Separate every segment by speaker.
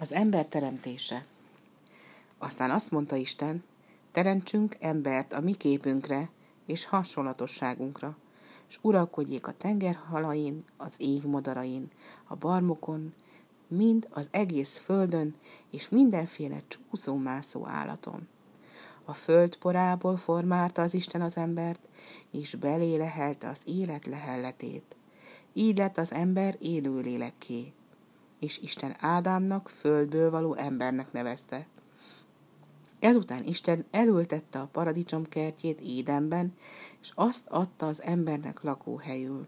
Speaker 1: Az ember teremtése. Aztán azt mondta Isten, teremtsünk embert a mi képünkre és hasonlatosságunkra, és uralkodjék a tengerhalain, az égmadarain, a barmokon, mind az egész földön, és mindenféle csúszó-mászó állaton. A föld porából formálta az Isten az embert, és belé lehelte az élet lehelletét. Így lett az ember élő lélekké és Isten Ádámnak földből való embernek nevezte. Ezután Isten elültette a paradicsom kertjét Édenben, és azt adta az embernek lakóhelyül.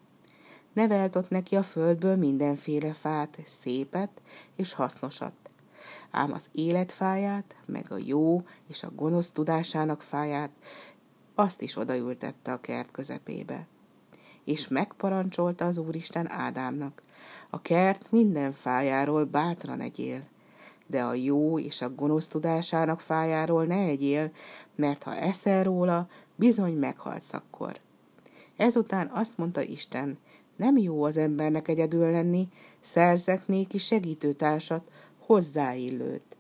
Speaker 1: Nevelt ott neki a földből mindenféle fát, szépet és hasznosat. Ám az életfáját, meg a jó és a gonosz tudásának fáját, azt is odaültette a kert közepébe. És megparancsolta az Úristen Ádámnak, a kert minden fájáról bátran egyél, de a jó és a gonosz tudásának fájáról ne egyél, mert ha eszel róla, bizony meghalsz akkor. Ezután azt mondta Isten, nem jó az embernek egyedül lenni, szerzek néki segítőtársat, hozzáillőt.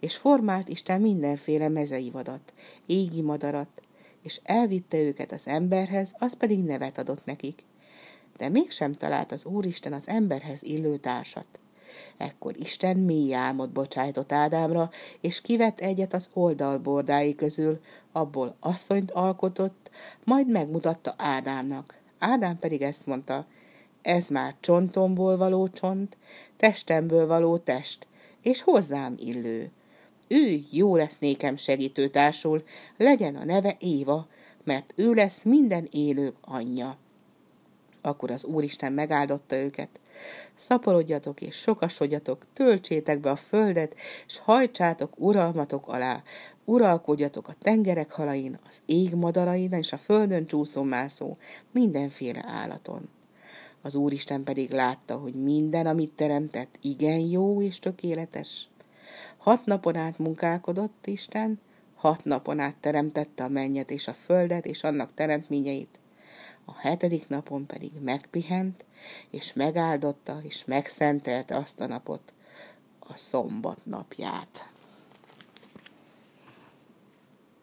Speaker 1: És formált Isten mindenféle mezei vadat, égi madarat, és elvitte őket az emberhez, az pedig nevet adott nekik de mégsem talált az Úristen az emberhez illő társat. Ekkor Isten mély álmot bocsájtott Ádámra, és kivett egyet az oldalbordái közül, abból asszonyt alkotott, majd megmutatta Ádámnak. Ádám pedig ezt mondta, ez már csontomból való csont, testemből való test, és hozzám illő. Ő jó lesz nékem segítőtársul, legyen a neve Éva, mert ő lesz minden élők anyja. Akkor az Úristen megáldotta őket. Szaporodjatok és sokasodjatok, töltsétek be a földet, és hajtsátok uralmatok alá, uralkodjatok a tengerek halain, az ég madarain és a földön csúszó-mászó, mindenféle állaton. Az Úristen pedig látta, hogy minden, amit teremtett, igen jó és tökéletes. Hat napon át munkálkodott Isten, hat napon át teremtette a mennyet és a földet és annak teremtményeit, a hetedik napon pedig megpihent, és megáldotta, és megszentelte azt a napot, a szombat napját.